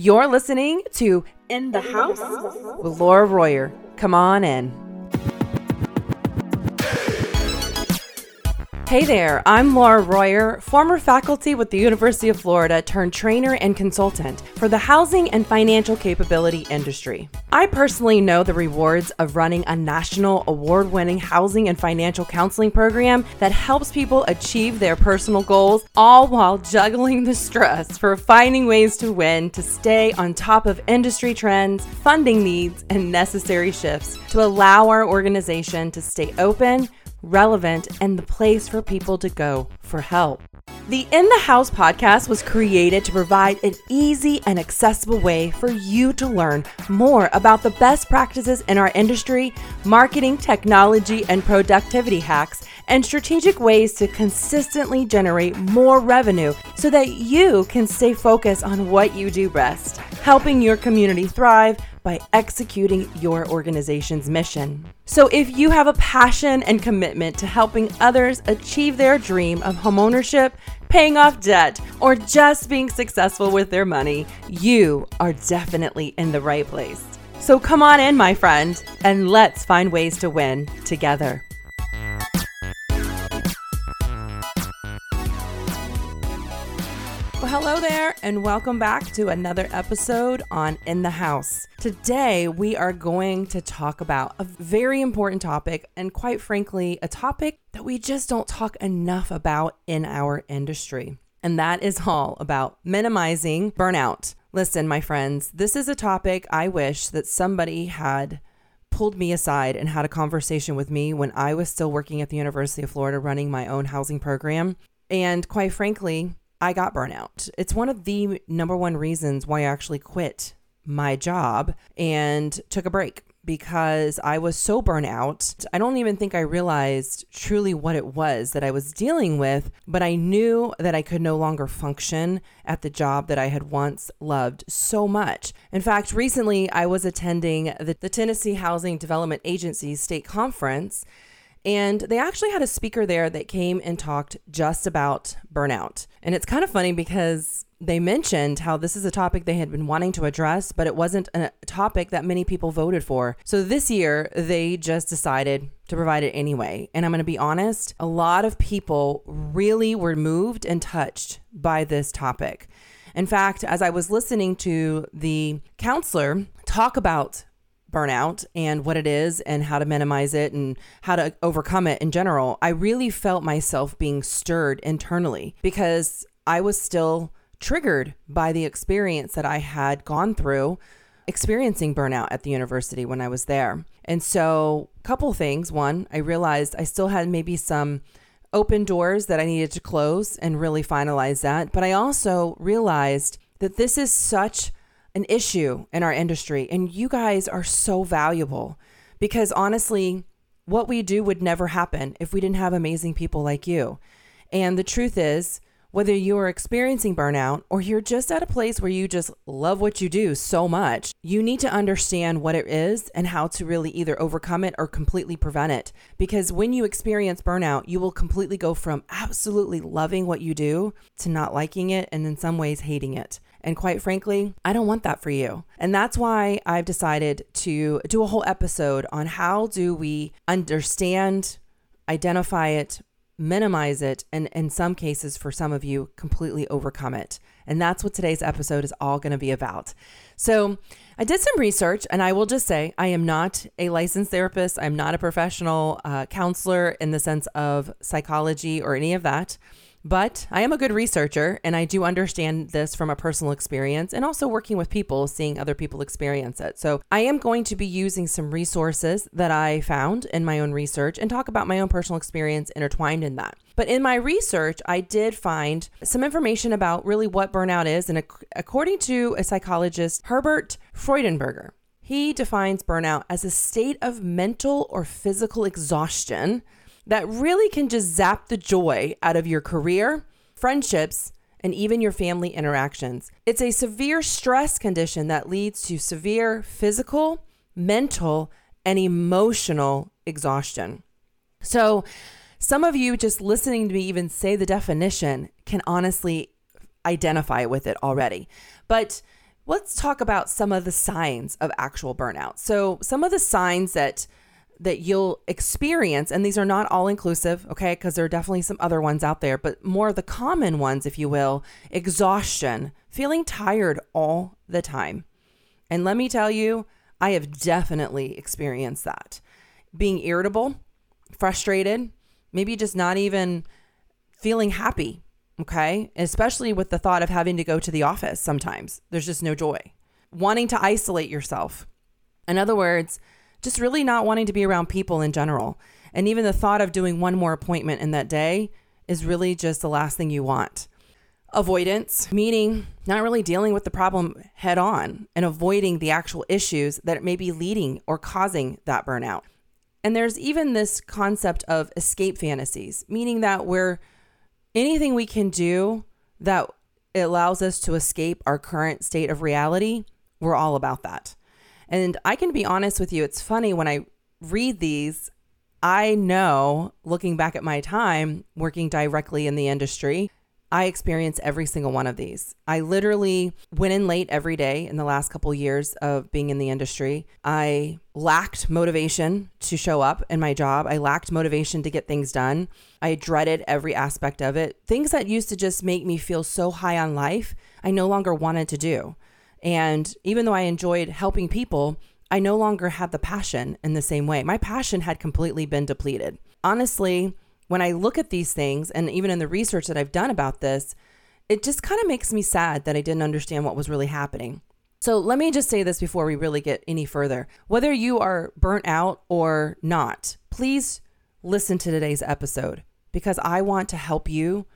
You're listening to In the House with Laura Royer. Come on in. Hey there, I'm Laura Royer, former faculty with the University of Florida turned trainer and consultant for the housing and financial capability industry. I personally know the rewards of running a national award winning housing and financial counseling program that helps people achieve their personal goals, all while juggling the stress for finding ways to win to stay on top of industry trends, funding needs, and necessary shifts to allow our organization to stay open relevant, and the place for people to go for help. The In the House podcast was created to provide an easy and accessible way for you to learn more about the best practices in our industry, marketing, technology, and productivity hacks, and strategic ways to consistently generate more revenue so that you can stay focused on what you do best, helping your community thrive by executing your organization's mission. So, if you have a passion and commitment to helping others achieve their dream of homeownership, paying off debt, or just being successful with their money, you are definitely in the right place. So, come on in, my friend, and let's find ways to win together. Hello there, and welcome back to another episode on In the House. Today, we are going to talk about a very important topic, and quite frankly, a topic that we just don't talk enough about in our industry. And that is all about minimizing burnout. Listen, my friends, this is a topic I wish that somebody had pulled me aside and had a conversation with me when I was still working at the University of Florida running my own housing program. And quite frankly, I got burnout. It's one of the number one reasons why I actually quit my job and took a break because I was so burnt out. I don't even think I realized truly what it was that I was dealing with, but I knew that I could no longer function at the job that I had once loved so much. In fact, recently I was attending the, the Tennessee Housing Development Agency's state conference. And they actually had a speaker there that came and talked just about burnout. And it's kind of funny because they mentioned how this is a topic they had been wanting to address, but it wasn't a topic that many people voted for. So this year, they just decided to provide it anyway. And I'm going to be honest, a lot of people really were moved and touched by this topic. In fact, as I was listening to the counselor talk about burnout and what it is and how to minimize it and how to overcome it in general, I really felt myself being stirred internally because I was still triggered by the experience that I had gone through experiencing burnout at the university when I was there. And so, a couple things. One, I realized I still had maybe some open doors that I needed to close and really finalize that. But I also realized that this is such an issue in our industry. And you guys are so valuable because honestly, what we do would never happen if we didn't have amazing people like you. And the truth is, whether you are experiencing burnout or you're just at a place where you just love what you do so much, you need to understand what it is and how to really either overcome it or completely prevent it. Because when you experience burnout, you will completely go from absolutely loving what you do to not liking it and in some ways hating it. And quite frankly, I don't want that for you. And that's why I've decided to do a whole episode on how do we understand, identify it, minimize it, and in some cases, for some of you, completely overcome it. And that's what today's episode is all going to be about. So, I did some research, and I will just say I am not a licensed therapist. I'm not a professional uh, counselor in the sense of psychology or any of that. But I am a good researcher and I do understand this from a personal experience and also working with people, seeing other people experience it. So I am going to be using some resources that I found in my own research and talk about my own personal experience intertwined in that. But in my research, I did find some information about really what burnout is. And according to a psychologist, Herbert Freudenberger, he defines burnout as a state of mental or physical exhaustion that really can just zap the joy out of your career, friendships, and even your family interactions. It's a severe stress condition that leads to severe physical, mental, and emotional exhaustion. So, some of you just listening to me even say the definition can honestly identify with it already. But let's talk about some of the signs of actual burnout. So, some of the signs that that you'll experience and these are not all inclusive, okay? Because there are definitely some other ones out there, but more the common ones if you will, exhaustion, feeling tired all the time. And let me tell you, I have definitely experienced that. Being irritable, frustrated, maybe just not even feeling happy Okay. Especially with the thought of having to go to the office sometimes. There's just no joy. Wanting to isolate yourself. In other words, just really not wanting to be around people in general. And even the thought of doing one more appointment in that day is really just the last thing you want. Avoidance, meaning not really dealing with the problem head on and avoiding the actual issues that may be leading or causing that burnout. And there's even this concept of escape fantasies, meaning that we're anything we can do that allows us to escape our current state of reality, we're all about that. And I can be honest with you, it's funny when I read these, I know looking back at my time working directly in the industry I experience every single one of these. I literally went in late every day in the last couple years of being in the industry. I lacked motivation to show up in my job. I lacked motivation to get things done. I dreaded every aspect of it. Things that used to just make me feel so high on life, I no longer wanted to do. And even though I enjoyed helping people, I no longer had the passion in the same way. My passion had completely been depleted. Honestly, when I look at these things, and even in the research that I've done about this, it just kind of makes me sad that I didn't understand what was really happening. So let me just say this before we really get any further. Whether you are burnt out or not, please listen to today's episode because I want to help you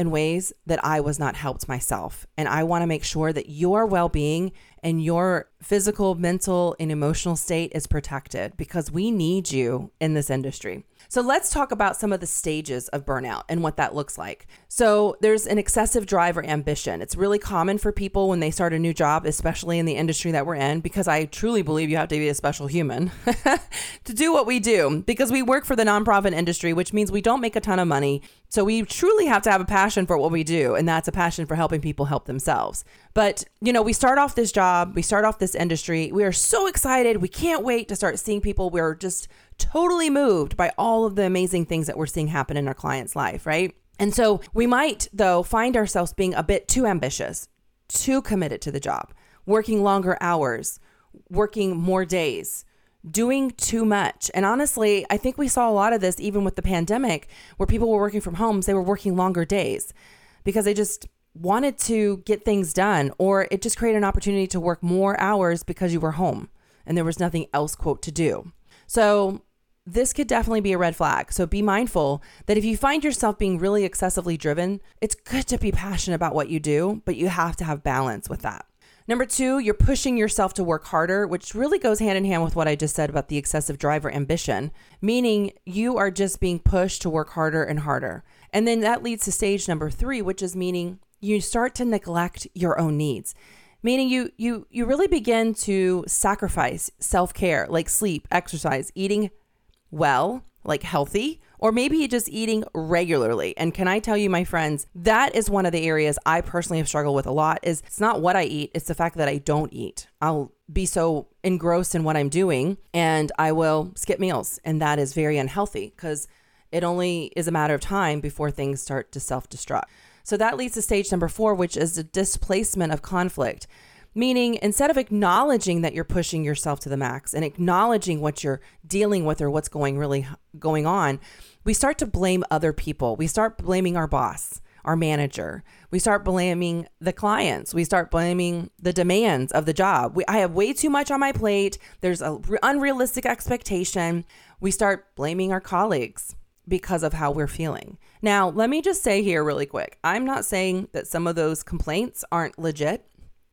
in ways that I was not helped myself. And I want to make sure that your well being and your physical, mental, and emotional state is protected because we need you in this industry. So let's talk about some of the stages of burnout and what that looks like. So there's an excessive drive or ambition. It's really common for people when they start a new job, especially in the industry that we're in, because I truly believe you have to be a special human to do what we do because we work for the nonprofit industry, which means we don't make a ton of money. So we truly have to have a passion for what we do, and that's a passion for helping people help themselves. But, you know, we start off this job, we start off this industry. We are so excited. We can't wait to start seeing people. We're just totally moved by all of the amazing things that we're seeing happen in our client's life, right? And so we might, though, find ourselves being a bit too ambitious, too committed to the job, working longer hours, working more days, doing too much. And honestly, I think we saw a lot of this even with the pandemic, where people were working from homes, they were working longer days because they just wanted to get things done, or it just created an opportunity to work more hours because you were home and there was nothing else, quote, to do. So this could definitely be a red flag. So be mindful that if you find yourself being really excessively driven, it's good to be passionate about what you do, but you have to have balance with that. Number two, you're pushing yourself to work harder, which really goes hand in hand with what I just said about the excessive driver ambition, meaning you are just being pushed to work harder and harder. And then that leads to stage number three, which is meaning you start to neglect your own needs meaning you you you really begin to sacrifice self-care like sleep exercise eating well, like healthy, or maybe just eating regularly. And can I tell you, my friends, that is one of the areas I personally have struggled with a lot is it's not what I eat, it's the fact that I don't eat. I'll be so engrossed in what I'm doing and I will skip meals. And that is very unhealthy because it only is a matter of time before things start to self destruct. So that leads to stage number four, which is the displacement of conflict. Meaning, instead of acknowledging that you're pushing yourself to the max and acknowledging what you're dealing with or what's going really going on, we start to blame other people. We start blaming our boss, our manager. We start blaming the clients. We start blaming the demands of the job. We, I have way too much on my plate. There's an unrealistic expectation. We start blaming our colleagues because of how we're feeling. Now, let me just say here really quick I'm not saying that some of those complaints aren't legit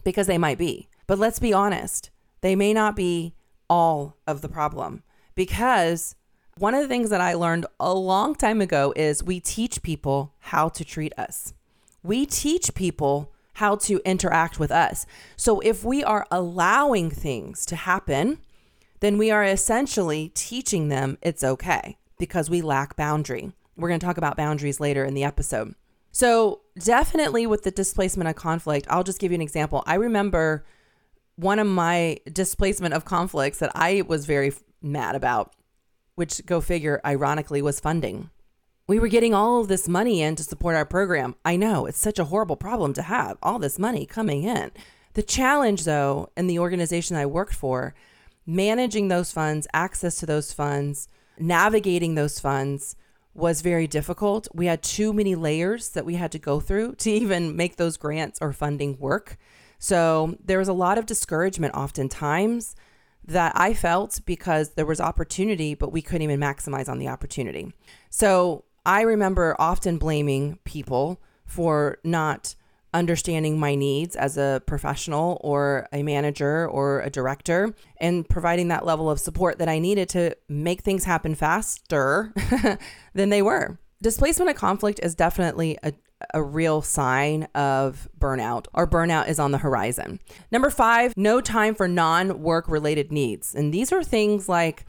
because they might be. But let's be honest, they may not be all of the problem because one of the things that I learned a long time ago is we teach people how to treat us. We teach people how to interact with us. So if we are allowing things to happen, then we are essentially teaching them it's okay because we lack boundary. We're going to talk about boundaries later in the episode. So, definitely with the displacement of conflict, I'll just give you an example. I remember one of my displacement of conflicts that I was very mad about, which go figure, ironically, was funding. We were getting all of this money in to support our program. I know it's such a horrible problem to have all this money coming in. The challenge, though, in the organization I worked for, managing those funds, access to those funds, navigating those funds was very difficult. We had too many layers that we had to go through to even make those grants or funding work. So there was a lot of discouragement oftentimes that I felt because there was opportunity, but we couldn't even maximize on the opportunity. So I remember often blaming people for not understanding my needs as a professional or a manager or a director and providing that level of support that I needed to make things happen faster than they were. Displacement of conflict is definitely a, a real sign of burnout or burnout is on the horizon. Number five, no time for non work related needs. And these are things like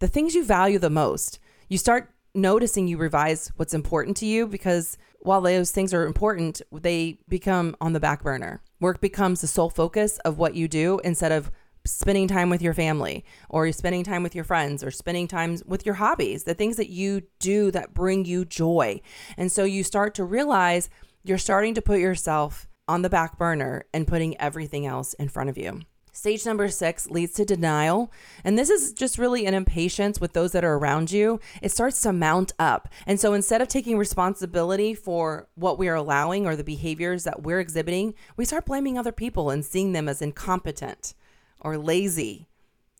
the things you value the most. You start noticing you revise what's important to you because while those things are important, they become on the back burner. Work becomes the sole focus of what you do instead of spending time with your family or spending time with your friends or spending time with your hobbies, the things that you do that bring you joy. And so you start to realize you're starting to put yourself on the back burner and putting everything else in front of you. Stage number six leads to denial. And this is just really an impatience with those that are around you. It starts to mount up. And so instead of taking responsibility for what we are allowing or the behaviors that we're exhibiting, we start blaming other people and seeing them as incompetent or lazy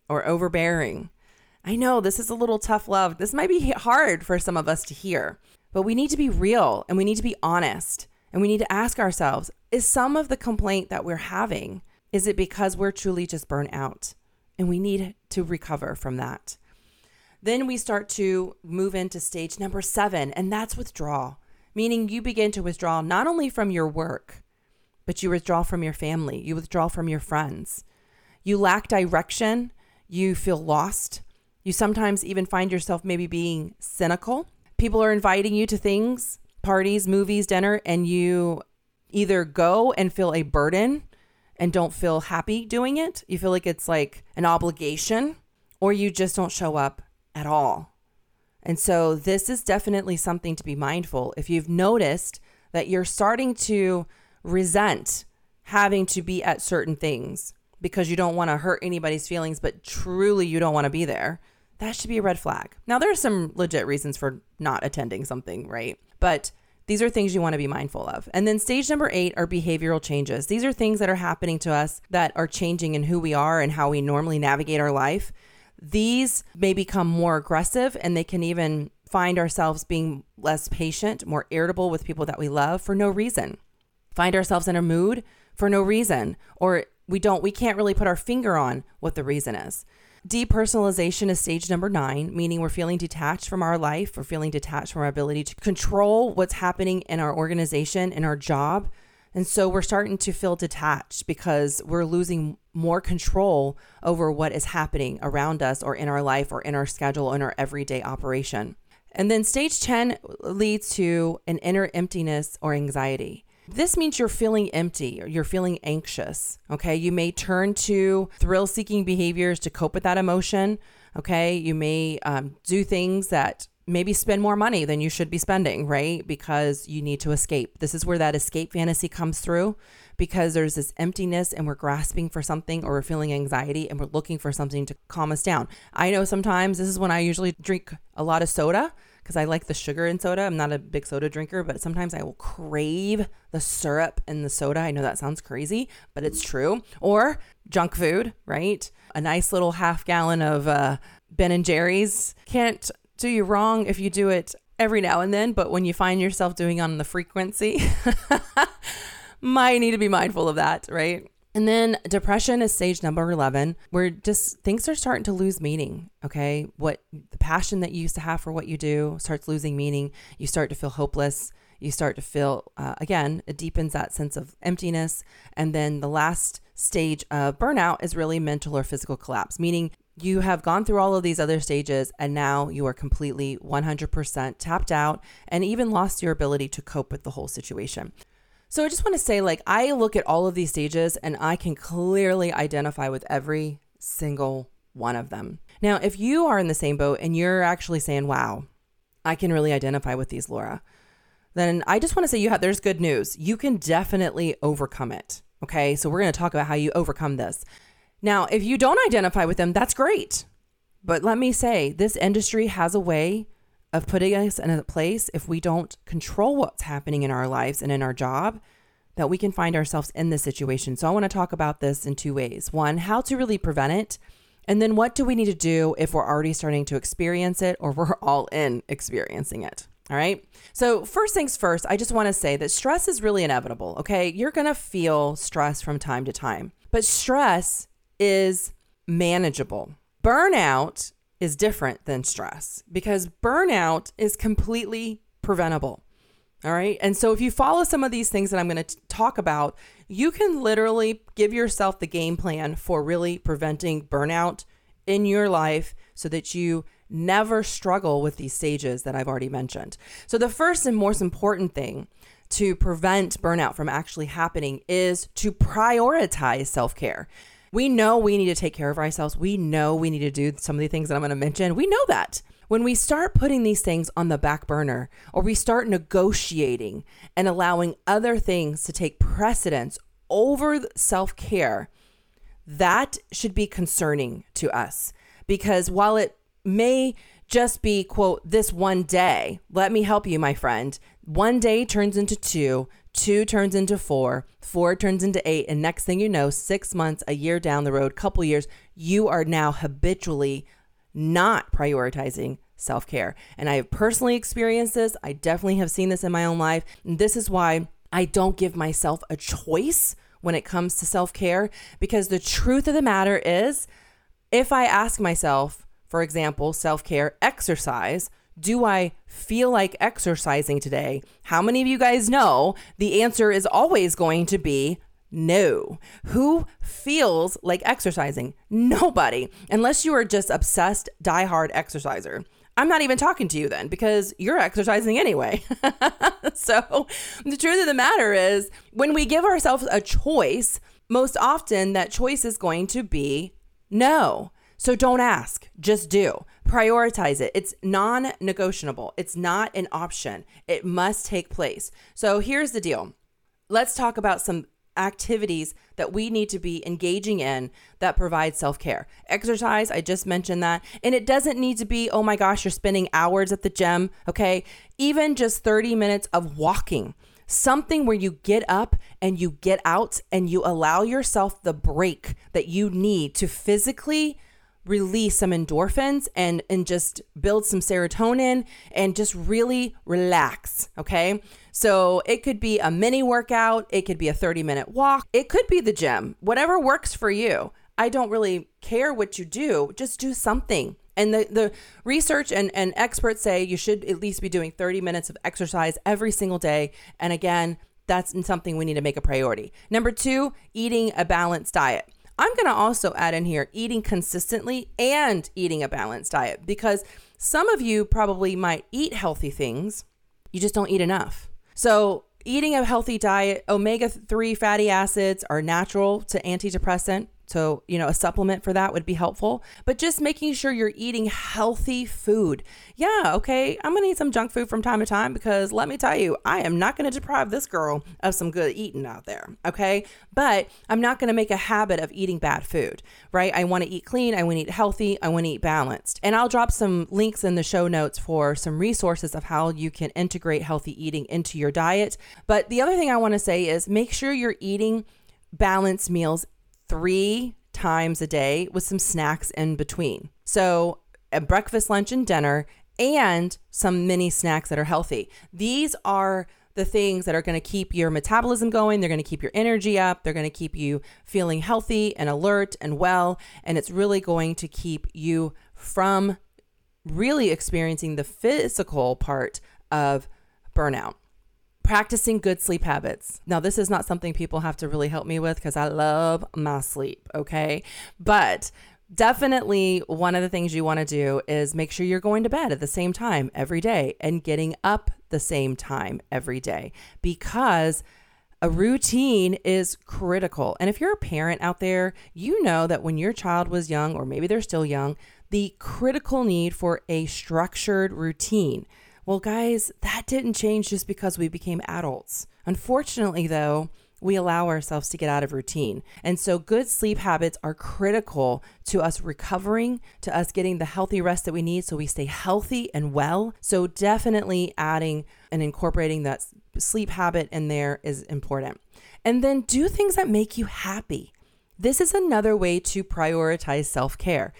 or overbearing. I know this is a little tough love. This might be hard for some of us to hear, but we need to be real and we need to be honest. And we need to ask ourselves is some of the complaint that we're having? Is it because we're truly just burnt out and we need to recover from that? Then we start to move into stage number seven, and that's withdrawal, meaning you begin to withdraw not only from your work, but you withdraw from your family, you withdraw from your friends. You lack direction, you feel lost. You sometimes even find yourself maybe being cynical. People are inviting you to things, parties, movies, dinner, and you either go and feel a burden and don't feel happy doing it, you feel like it's like an obligation, or you just don't show up at all. And so, this is definitely something to be mindful. If you've noticed that you're starting to resent having to be at certain things because you don't want to hurt anybody's feelings, but truly you don't want to be there, that should be a red flag. Now, there are some legit reasons for not attending something, right? But these are things you want to be mindful of. And then stage number eight are behavioral changes. These are things that are happening to us that are changing in who we are and how we normally navigate our life. These may become more aggressive and they can even find ourselves being less patient, more irritable with people that we love for no reason. Find ourselves in a mood for no reason, or we don't, we can't really put our finger on what the reason is. Depersonalization is stage number nine, meaning we're feeling detached from our life. We're feeling detached from our ability to control what's happening in our organization, in our job. And so we're starting to feel detached because we're losing more control over what is happening around us or in our life or in our schedule or in our everyday operation. And then stage 10 leads to an inner emptiness or anxiety. This means you're feeling empty or you're feeling anxious. Okay. You may turn to thrill seeking behaviors to cope with that emotion. Okay. You may um, do things that maybe spend more money than you should be spending, right? Because you need to escape. This is where that escape fantasy comes through because there's this emptiness and we're grasping for something or we're feeling anxiety and we're looking for something to calm us down. I know sometimes this is when I usually drink a lot of soda because I like the sugar in soda. I'm not a big soda drinker, but sometimes I will crave the syrup in the soda. I know that sounds crazy, but it's true. Or junk food, right? A nice little half gallon of uh, Ben and Jerry's can't do you wrong if you do it every now and then, but when you find yourself doing on the frequency, might need to be mindful of that, right? And then depression is stage number 11, where just things are starting to lose meaning. Okay. What the passion that you used to have for what you do starts losing meaning. You start to feel hopeless. You start to feel, uh, again, it deepens that sense of emptiness. And then the last stage of burnout is really mental or physical collapse, meaning you have gone through all of these other stages and now you are completely 100% tapped out and even lost your ability to cope with the whole situation. So I just want to say, like, I look at all of these stages and I can clearly identify with every single one of them. Now, if you are in the same boat and you're actually saying, wow, I can really identify with these, Laura, then I just want to say you have there's good news. You can definitely overcome it. Okay. So we're going to talk about how you overcome this. Now, if you don't identify with them, that's great. But let me say, this industry has a way of putting us in a place if we don't control what's happening in our lives and in our job that we can find ourselves in this situation. So I want to talk about this in two ways. One, how to really prevent it. And then what do we need to do if we're already starting to experience it or we're all in experiencing it? All right. So, first things first, I just want to say that stress is really inevitable. Okay. You're going to feel stress from time to time, but stress is manageable. Burnout is different than stress because burnout is completely preventable. All right. And so if you follow some of these things that I'm going to talk about, you can literally give yourself the game plan for really preventing burnout in your life so that you never struggle with these stages that I've already mentioned. So the first and most important thing to prevent burnout from actually happening is to prioritize self care. We know we need to take care of ourselves. We know we need to do some of the things that I'm going to mention. We know that. When we start putting these things on the back burner or we start negotiating and allowing other things to take precedence over self care, that should be concerning to us because while it may just be, quote, this one day, let me help you, my friend. One day turns into two, two turns into four, four turns into eight, and next thing you know, six months, a year down the road, couple years, you are now habitually not prioritizing self care. And I have personally experienced this. I definitely have seen this in my own life. And this is why I don't give myself a choice when it comes to self care, because the truth of the matter is, if I ask myself, for example, self care, exercise, do I feel like exercising today? How many of you guys know the answer is always going to be no. Who feels like exercising? Nobody, unless you are just obsessed, diehard exerciser. I'm not even talking to you then because you're exercising anyway. so, the truth of the matter is, when we give ourselves a choice, most often that choice is going to be no. So, don't ask, just do. Prioritize it. It's non negotiable, it's not an option. It must take place. So, here's the deal let's talk about some activities that we need to be engaging in that provide self care. Exercise, I just mentioned that. And it doesn't need to be, oh my gosh, you're spending hours at the gym. Okay. Even just 30 minutes of walking, something where you get up and you get out and you allow yourself the break that you need to physically release some endorphins and and just build some serotonin and just really relax okay? So it could be a mini workout it could be a 30 minute walk it could be the gym whatever works for you. I don't really care what you do just do something. And the, the research and, and experts say you should at least be doing 30 minutes of exercise every single day. And again that's something we need to make a priority. Number two eating a balanced diet I'm going to also add in here eating consistently and eating a balanced diet because some of you probably might eat healthy things, you just don't eat enough. So, eating a healthy diet, omega 3 fatty acids are natural to antidepressant. So, you know, a supplement for that would be helpful, but just making sure you're eating healthy food. Yeah, okay, I'm gonna eat some junk food from time to time because let me tell you, I am not gonna deprive this girl of some good eating out there, okay? But I'm not gonna make a habit of eating bad food, right? I wanna eat clean, I wanna eat healthy, I wanna eat balanced. And I'll drop some links in the show notes for some resources of how you can integrate healthy eating into your diet. But the other thing I wanna say is make sure you're eating balanced meals three times a day with some snacks in between. So, a breakfast, lunch, and dinner, and some mini snacks that are healthy. These are the things that are going to keep your metabolism going. They're going to keep your energy up. They're going to keep you feeling healthy and alert and well. And it's really going to keep you from really experiencing the physical part of burnout practicing good sleep habits. Now, this is not something people have to really help me with because I love my sleep, okay? But definitely one of the things you want to do is make sure you're going to bed at the same time every day and getting up the same time every day because a routine is critical. And if you're a parent out there, you know that when your child was young, or maybe they're still young, the critical need for a structured routine. Well, guys, that didn't change just because we became adults. Unfortunately, though, we allow ourselves to get out of routine. And so, good sleep habits are critical to us recovering, to us getting the healthy rest that we need so we stay healthy and well. So, definitely adding and incorporating that sleep habit in there is important. And then do things that make you happy. This is another way to prioritize self care.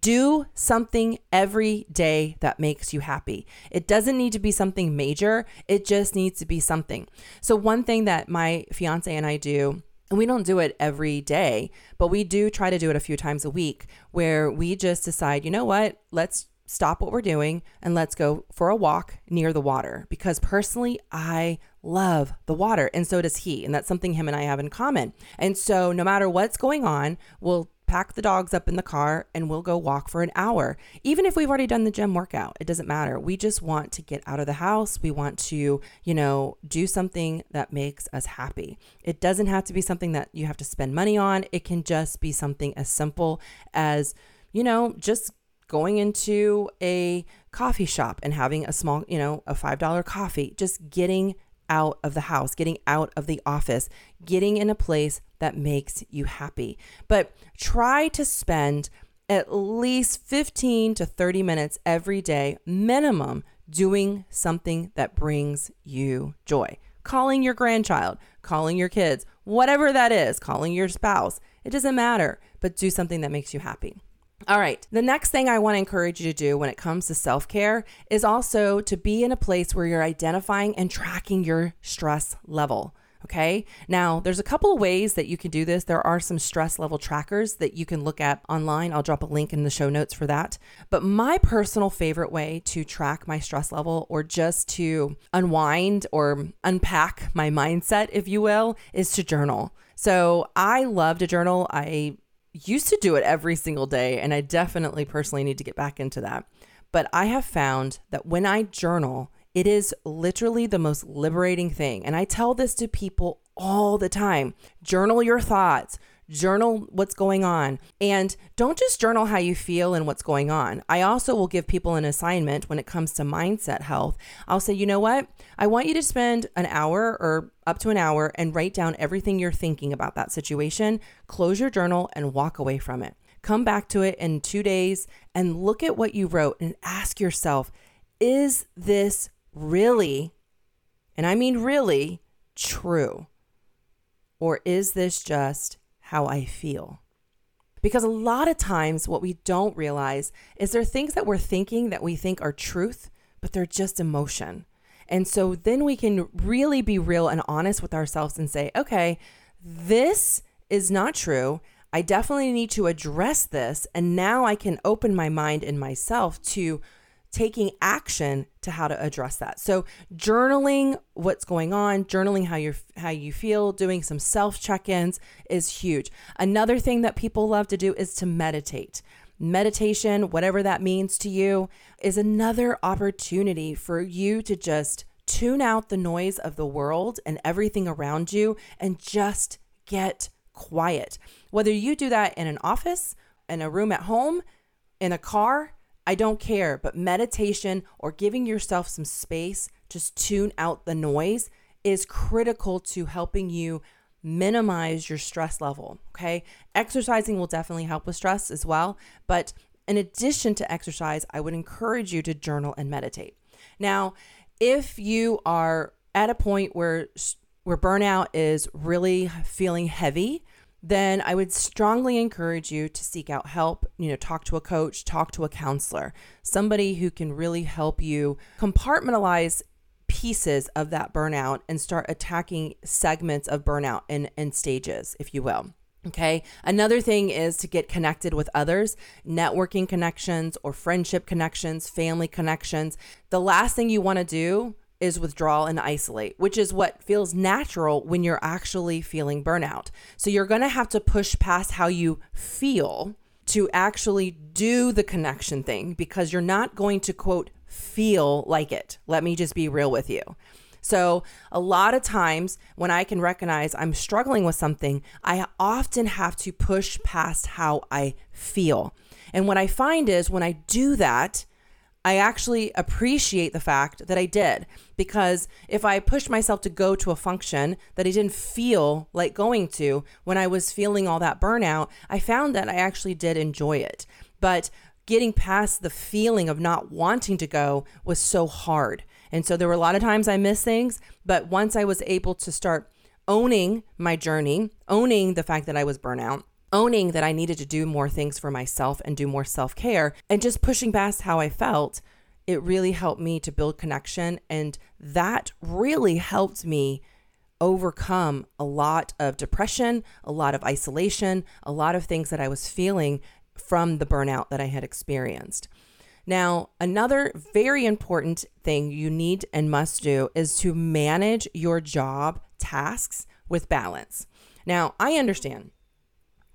Do something every day that makes you happy. It doesn't need to be something major, it just needs to be something. So, one thing that my fiance and I do and we don't do it every day, but we do try to do it a few times a week where we just decide, you know what, let's stop what we're doing and let's go for a walk near the water because personally I love the water and so does he and that's something him and I have in common. And so no matter what's going on, we'll pack the dogs up in the car and we'll go walk for an hour. Even if we've already done the gym workout, it doesn't matter. We just want to get out of the house. We want to, you know, do something that makes us happy. It doesn't have to be something that you have to spend money on. It can just be something as simple as, you know, just going into a coffee shop and having a small, you know, a $5 coffee, just getting out of the house, getting out of the office, getting in a place that makes you happy. But try to spend at least 15 to 30 minutes every day, minimum, doing something that brings you joy. Calling your grandchild, calling your kids, whatever that is, calling your spouse, it doesn't matter, but do something that makes you happy. All right. The next thing I want to encourage you to do when it comes to self care is also to be in a place where you're identifying and tracking your stress level. Okay. Now, there's a couple of ways that you can do this. There are some stress level trackers that you can look at online. I'll drop a link in the show notes for that. But my personal favorite way to track my stress level or just to unwind or unpack my mindset, if you will, is to journal. So I love to journal. I used to do it every single day, and I definitely personally need to get back into that. But I have found that when I journal, it is literally the most liberating thing. And I tell this to people all the time journal your thoughts, journal what's going on. And don't just journal how you feel and what's going on. I also will give people an assignment when it comes to mindset health. I'll say, you know what? I want you to spend an hour or up to an hour and write down everything you're thinking about that situation. Close your journal and walk away from it. Come back to it in two days and look at what you wrote and ask yourself, is this really, and I mean really, true? Or is this just how I feel. Because a lot of times, what we don't realize is there are things that we're thinking that we think are truth, but they're just emotion. And so then we can really be real and honest with ourselves and say, okay, this is not true. I definitely need to address this. And now I can open my mind and myself to taking action to how to address that. So journaling what's going on, journaling how you how you feel, doing some self check-ins is huge. Another thing that people love to do is to meditate. Meditation, whatever that means to you, is another opportunity for you to just tune out the noise of the world and everything around you and just get quiet. Whether you do that in an office, in a room at home, in a car, I don't care, but meditation or giving yourself some space just tune out the noise is critical to helping you minimize your stress level. Okay. Exercising will definitely help with stress as well. But in addition to exercise, I would encourage you to journal and meditate. Now, if you are at a point where where burnout is really feeling heavy, then I would strongly encourage you to seek out help, you know, talk to a coach, talk to a counselor, somebody who can really help you compartmentalize pieces of that burnout and start attacking segments of burnout in, in stages, if you will. Okay. Another thing is to get connected with others, networking connections or friendship connections, family connections. The last thing you want to do is withdrawal and isolate, which is what feels natural when you're actually feeling burnout. So you're going to have to push past how you feel to actually do the connection thing because you're not going to quote feel like it. Let me just be real with you. So, a lot of times when I can recognize I'm struggling with something, I often have to push past how I feel. And what I find is when I do that, I actually appreciate the fact that I did because if I pushed myself to go to a function that I didn't feel like going to when I was feeling all that burnout, I found that I actually did enjoy it. But getting past the feeling of not wanting to go was so hard. And so there were a lot of times I missed things, but once I was able to start owning my journey, owning the fact that I was burnout, owning that I needed to do more things for myself and do more self care and just pushing past how I felt, it really helped me to build connection. And that really helped me overcome a lot of depression, a lot of isolation, a lot of things that I was feeling from the burnout that I had experienced. Now, another very important thing you need and must do is to manage your job tasks with balance. Now, I understand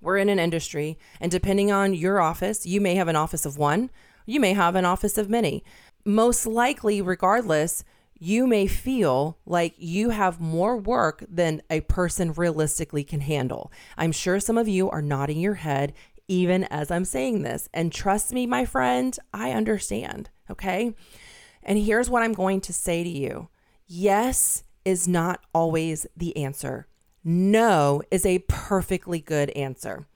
we're in an industry, and depending on your office, you may have an office of one, you may have an office of many. Most likely, regardless, you may feel like you have more work than a person realistically can handle. I'm sure some of you are nodding your head even as I'm saying this. And trust me, my friend, I understand. Okay. And here's what I'm going to say to you yes is not always the answer no is a perfectly good answer.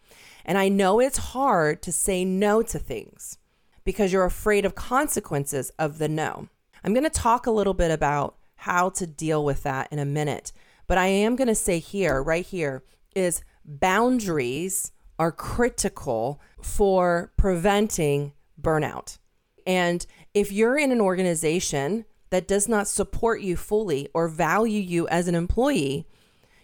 And I know it's hard to say no to things because you're afraid of consequences of the no. I'm going to talk a little bit about how to deal with that in a minute. But I am going to say here, right here, is boundaries are critical for preventing burnout. And if you're in an organization that does not support you fully or value you as an employee,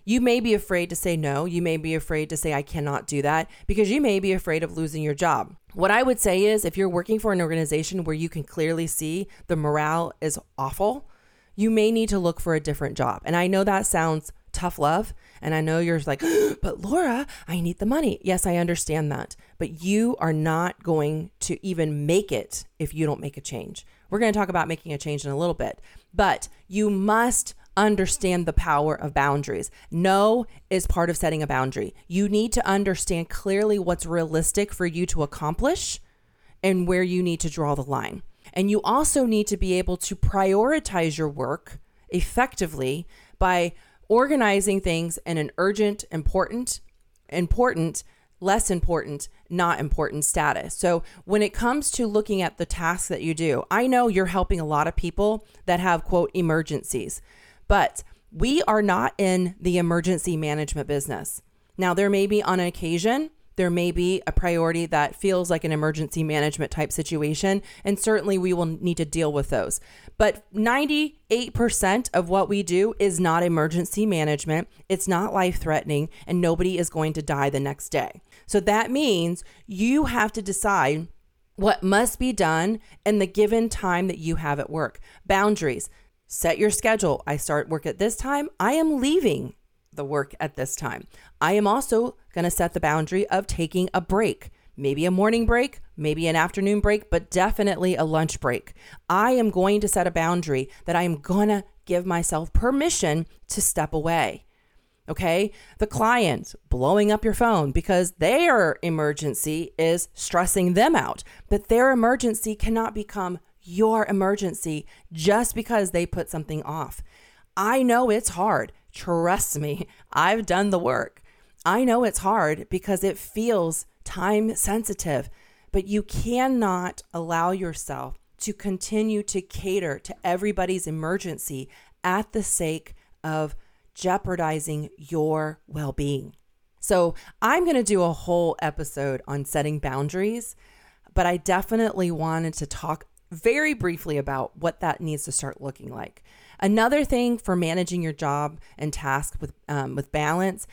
you may be afraid to say no. You may be afraid to say, I cannot do that because you may be afraid of losing your job. What I would say is if you're working for an organization where you can clearly see the morale is awful, you may need to look for a different job. And I know that sounds tough love. And I know you're like, but Laura, I need the money. Yes, I understand that. But you are not going to even make it if you don't make a change. We're going to talk about making a change in a little bit, but you must understand the power of boundaries. No is part of setting a boundary. You need to understand clearly what's realistic for you to accomplish and where you need to draw the line. And you also need to be able to prioritize your work effectively by organizing things in an urgent, important, important, less important, not important status. So when it comes to looking at the tasks that you do, I know you're helping a lot of people that have quote emergencies. But we are not in the emergency management business. Now, there may be on an occasion, there may be a priority that feels like an emergency management type situation, and certainly we will need to deal with those. But 98% of what we do is not emergency management, it's not life threatening, and nobody is going to die the next day. So that means you have to decide what must be done in the given time that you have at work. Boundaries set your schedule. I start work at this time. I am leaving the work at this time. I am also going to set the boundary of taking a break. Maybe a morning break, maybe an afternoon break, but definitely a lunch break. I am going to set a boundary that I am going to give myself permission to step away. Okay. The client blowing up your phone because their emergency is stressing them out, but their emergency cannot become your emergency just because they put something off. I know it's hard. Trust me, I've done the work. I know it's hard because it feels time sensitive, but you cannot allow yourself to continue to cater to everybody's emergency at the sake of jeopardizing your well being. So, I'm going to do a whole episode on setting boundaries, but I definitely wanted to talk very briefly about what that needs to start looking like. Another thing for managing your job and task with um, with balance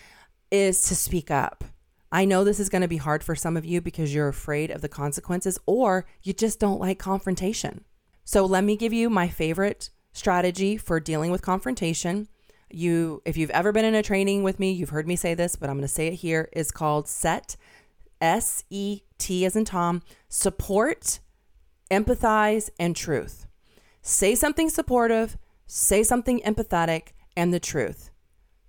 is to speak up. I know this is going to be hard for some of you because you're afraid of the consequences or you just don't like confrontation. So let me give you my favorite strategy for dealing with confrontation. You if you've ever been in a training with me, you've heard me say this, but I'm going to say it here is called SET S E T as in Tom, support empathize, and truth. Say something supportive, say something empathetic and the truth.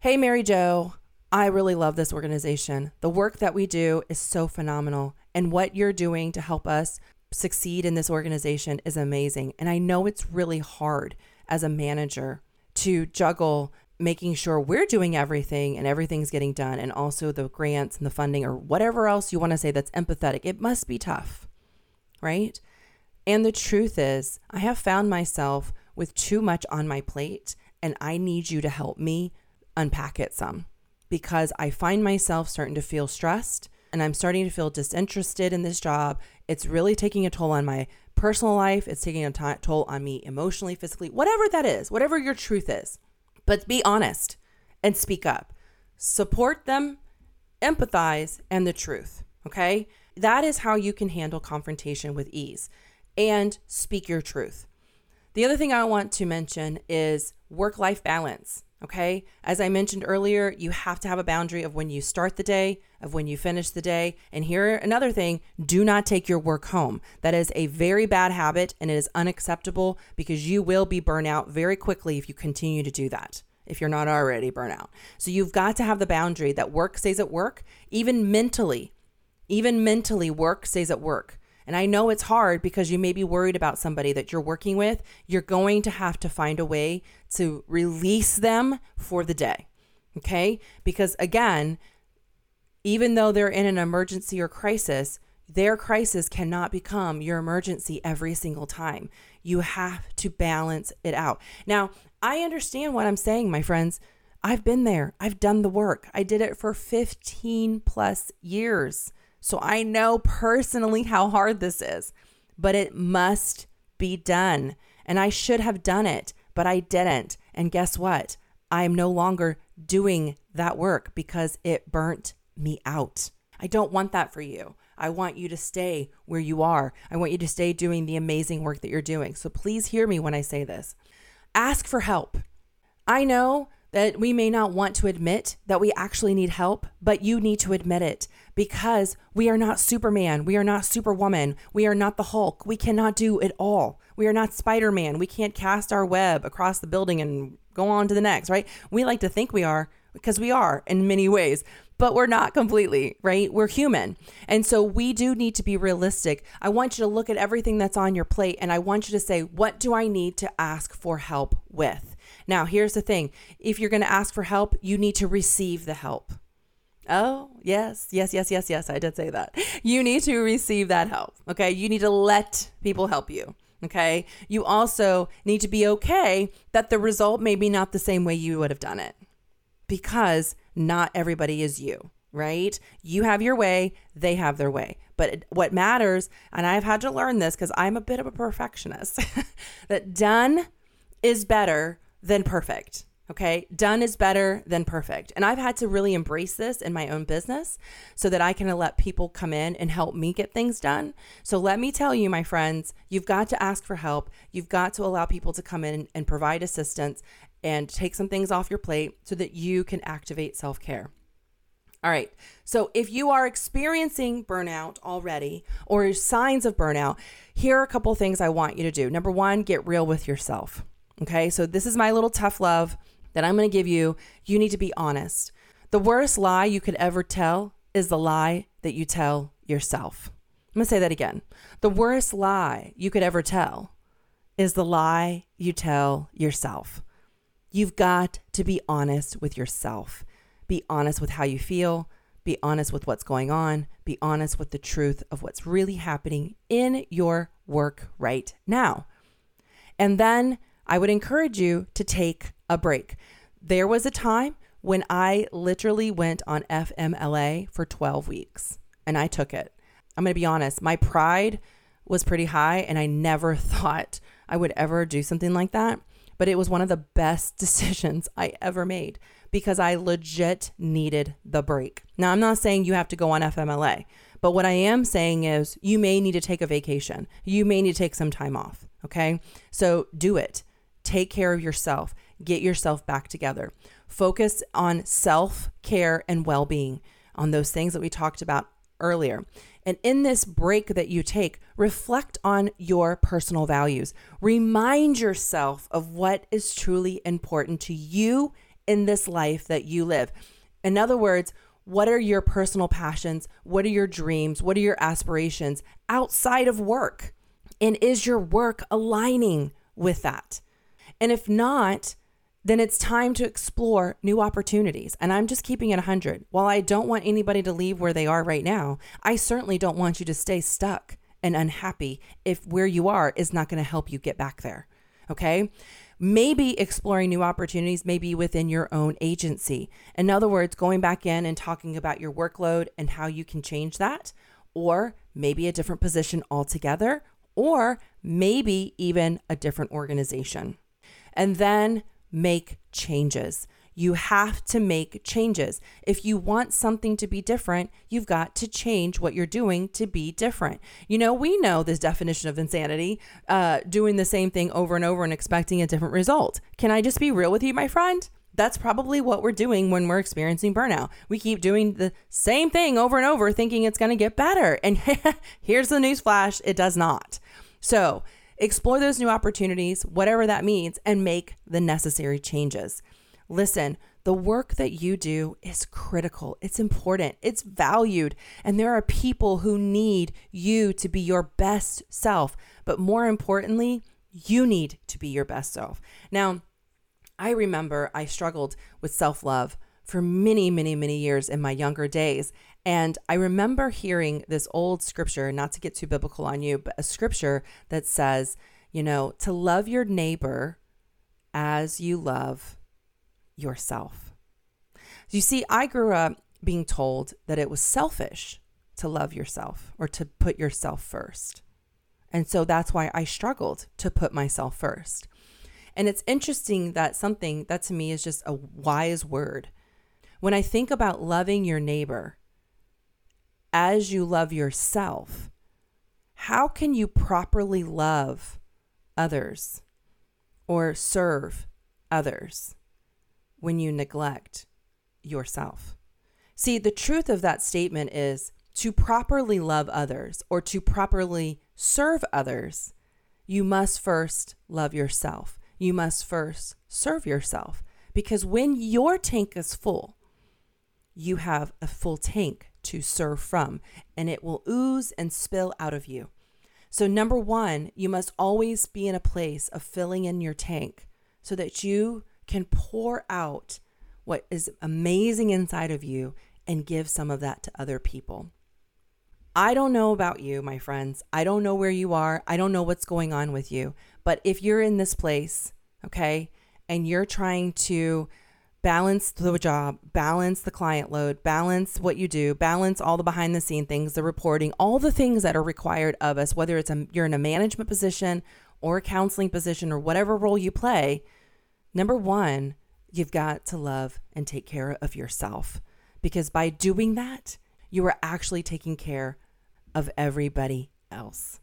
Hey, Mary Jo, I really love this organization. The work that we do is so phenomenal. And what you're doing to help us succeed in this organization is amazing. And I know it's really hard as a manager to juggle making sure we're doing everything and everything's getting done, and also the grants and the funding or whatever else you want to say that's empathetic. It must be tough, right? And the truth is, I have found myself with too much on my plate, and I need you to help me unpack it some because I find myself starting to feel stressed and I'm starting to feel disinterested in this job. It's really taking a toll on my personal life, it's taking a t- toll on me emotionally, physically, whatever that is, whatever your truth is. But be honest and speak up. Support them, empathize, and the truth. Okay? That is how you can handle confrontation with ease and speak your truth. The other thing I want to mention is work life balance. Okay. As I mentioned earlier, you have to have a boundary of when you start the day, of when you finish the day. And here, another thing do not take your work home. That is a very bad habit and it is unacceptable because you will be burnt out very quickly if you continue to do that, if you're not already burnt out. So you've got to have the boundary that work stays at work, even mentally. Even mentally, work stays at work. And I know it's hard because you may be worried about somebody that you're working with. You're going to have to find a way to release them for the day. Okay? Because again, even though they're in an emergency or crisis, their crisis cannot become your emergency every single time. You have to balance it out. Now, I understand what I'm saying, my friends. I've been there. I've done the work. I did it for 15 plus years. So I know personally how hard this is, but it must be done. And I should have done it, but I didn't. And guess what? I am no longer doing that work because it burnt me out. I don't want that for you. I want you to stay where you are. I want you to stay doing the amazing work that you're doing. So please hear me when I say this. Ask for help. I know that we may not want to admit that we actually need help, but you need to admit it because we are not Superman. We are not Superwoman. We are not the Hulk. We cannot do it all. We are not Spider Man. We can't cast our web across the building and go on to the next, right? We like to think we are because we are in many ways, but we're not completely, right? We're human. And so we do need to be realistic. I want you to look at everything that's on your plate and I want you to say, what do I need to ask for help with? Now, here's the thing if you're going to ask for help, you need to receive the help. Oh, yes, yes, yes, yes, yes, I did say that. You need to receive that help. Okay. You need to let people help you. Okay. You also need to be okay that the result may be not the same way you would have done it because not everybody is you, right? You have your way, they have their way. But what matters, and I've had to learn this because I'm a bit of a perfectionist, that done is better than perfect. Okay. Done is better than perfect. And I've had to really embrace this in my own business so that I can let people come in and help me get things done. So let me tell you, my friends, you've got to ask for help. You've got to allow people to come in and provide assistance and take some things off your plate so that you can activate self care. All right. So if you are experiencing burnout already or signs of burnout, here are a couple things I want you to do. Number one, get real with yourself. Okay. So this is my little tough love that I'm going to give you. You need to be honest. The worst lie you could ever tell is the lie that you tell yourself. I'm going to say that again. The worst lie you could ever tell is the lie you tell yourself. You've got to be honest with yourself. Be honest with how you feel. Be honest with what's going on. Be honest with the truth of what's really happening in your work right now. And then I would encourage you to take a break. There was a time when I literally went on FMLA for 12 weeks and I took it. I'm going to be honest, my pride was pretty high and I never thought I would ever do something like that. But it was one of the best decisions I ever made because I legit needed the break. Now, I'm not saying you have to go on FMLA, but what I am saying is you may need to take a vacation. You may need to take some time off. Okay. So do it. Take care of yourself. Get yourself back together. Focus on self care and well being, on those things that we talked about earlier. And in this break that you take, reflect on your personal values. Remind yourself of what is truly important to you in this life that you live. In other words, what are your personal passions? What are your dreams? What are your aspirations outside of work? And is your work aligning with that? And if not, then it's time to explore new opportunities. And I'm just keeping it 100. While I don't want anybody to leave where they are right now, I certainly don't want you to stay stuck and unhappy if where you are is not going to help you get back there. Okay. Maybe exploring new opportunities, maybe within your own agency. In other words, going back in and talking about your workload and how you can change that, or maybe a different position altogether, or maybe even a different organization. And then make changes. You have to make changes. If you want something to be different, you've got to change what you're doing to be different. You know, we know this definition of insanity uh, doing the same thing over and over and expecting a different result. Can I just be real with you, my friend? That's probably what we're doing when we're experiencing burnout. We keep doing the same thing over and over, thinking it's going to get better. And here's the news flash it does not. So, explore those new opportunities, whatever that means, and make the necessary changes. Listen, the work that you do is critical. It's important. It's valued. And there are people who need you to be your best self. But more importantly, you need to be your best self. Now, I remember I struggled with self love for many, many, many years in my younger days. And I remember hearing this old scripture, not to get too biblical on you, but a scripture that says, you know, to love your neighbor as you love yourself. You see, I grew up being told that it was selfish to love yourself or to put yourself first. And so that's why I struggled to put myself first. And it's interesting that something that to me is just a wise word. When I think about loving your neighbor, as you love yourself, how can you properly love others or serve others when you neglect yourself? See, the truth of that statement is to properly love others or to properly serve others, you must first love yourself. You must first serve yourself. Because when your tank is full, you have a full tank to serve from, and it will ooze and spill out of you. So, number one, you must always be in a place of filling in your tank so that you can pour out what is amazing inside of you and give some of that to other people. I don't know about you, my friends. I don't know where you are. I don't know what's going on with you. But if you're in this place, okay, and you're trying to balance the job, balance the client load, balance what you do, balance all the behind the scene things, the reporting, all the things that are required of us, whether it's a, you're in a management position or a counseling position or whatever role you play. Number one, you've got to love and take care of yourself because by doing that, you are actually taking care of everybody else.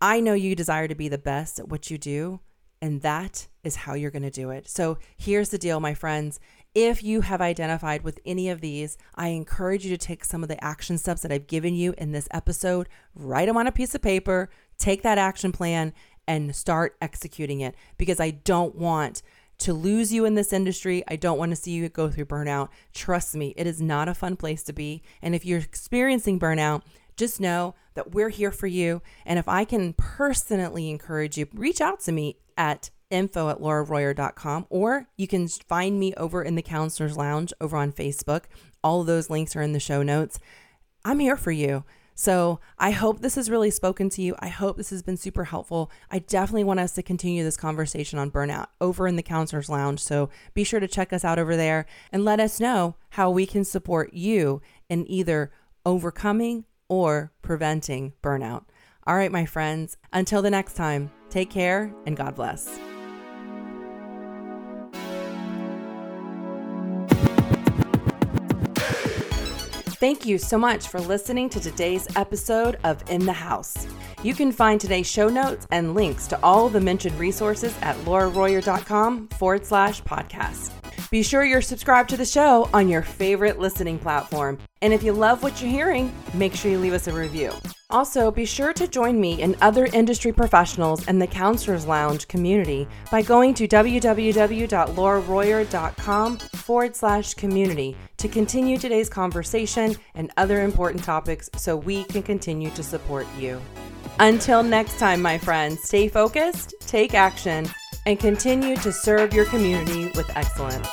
I know you desire to be the best at what you do, and that is how you're going to do it. So here's the deal, my friends. If you have identified with any of these, I encourage you to take some of the action steps that I've given you in this episode, write them on a piece of paper, take that action plan, and start executing it because I don't want to lose you in this industry. I don't want to see you go through burnout. Trust me, it is not a fun place to be. And if you're experiencing burnout, just know that we're here for you. And if I can personally encourage you, reach out to me at info at lauraroyer.com or you can find me over in the counselor's lounge over on facebook. All of those links are in the show notes. I'm here for you. So i hope this has really spoken to you. I hope this has been super helpful. I definitely want us to continue this conversation on burnout over in the counselor's lounge. So be sure to check us out over there and let us know how we can support you in either overcoming or preventing burnout all right my friends until the next time Take care and God bless. Thank you so much for listening to today's episode of In the House. You can find today's show notes and links to all the mentioned resources at lauraroyer.com forward slash podcast. Be sure you're subscribed to the show on your favorite listening platform. And if you love what you're hearing, make sure you leave us a review. Also, be sure to join me and other industry professionals in the Counselors Lounge community by going to www.lauraroyer.com forward slash community to continue today's conversation and other important topics so we can continue to support you. Until next time, my friends, stay focused, take action, and continue to serve your community with excellence.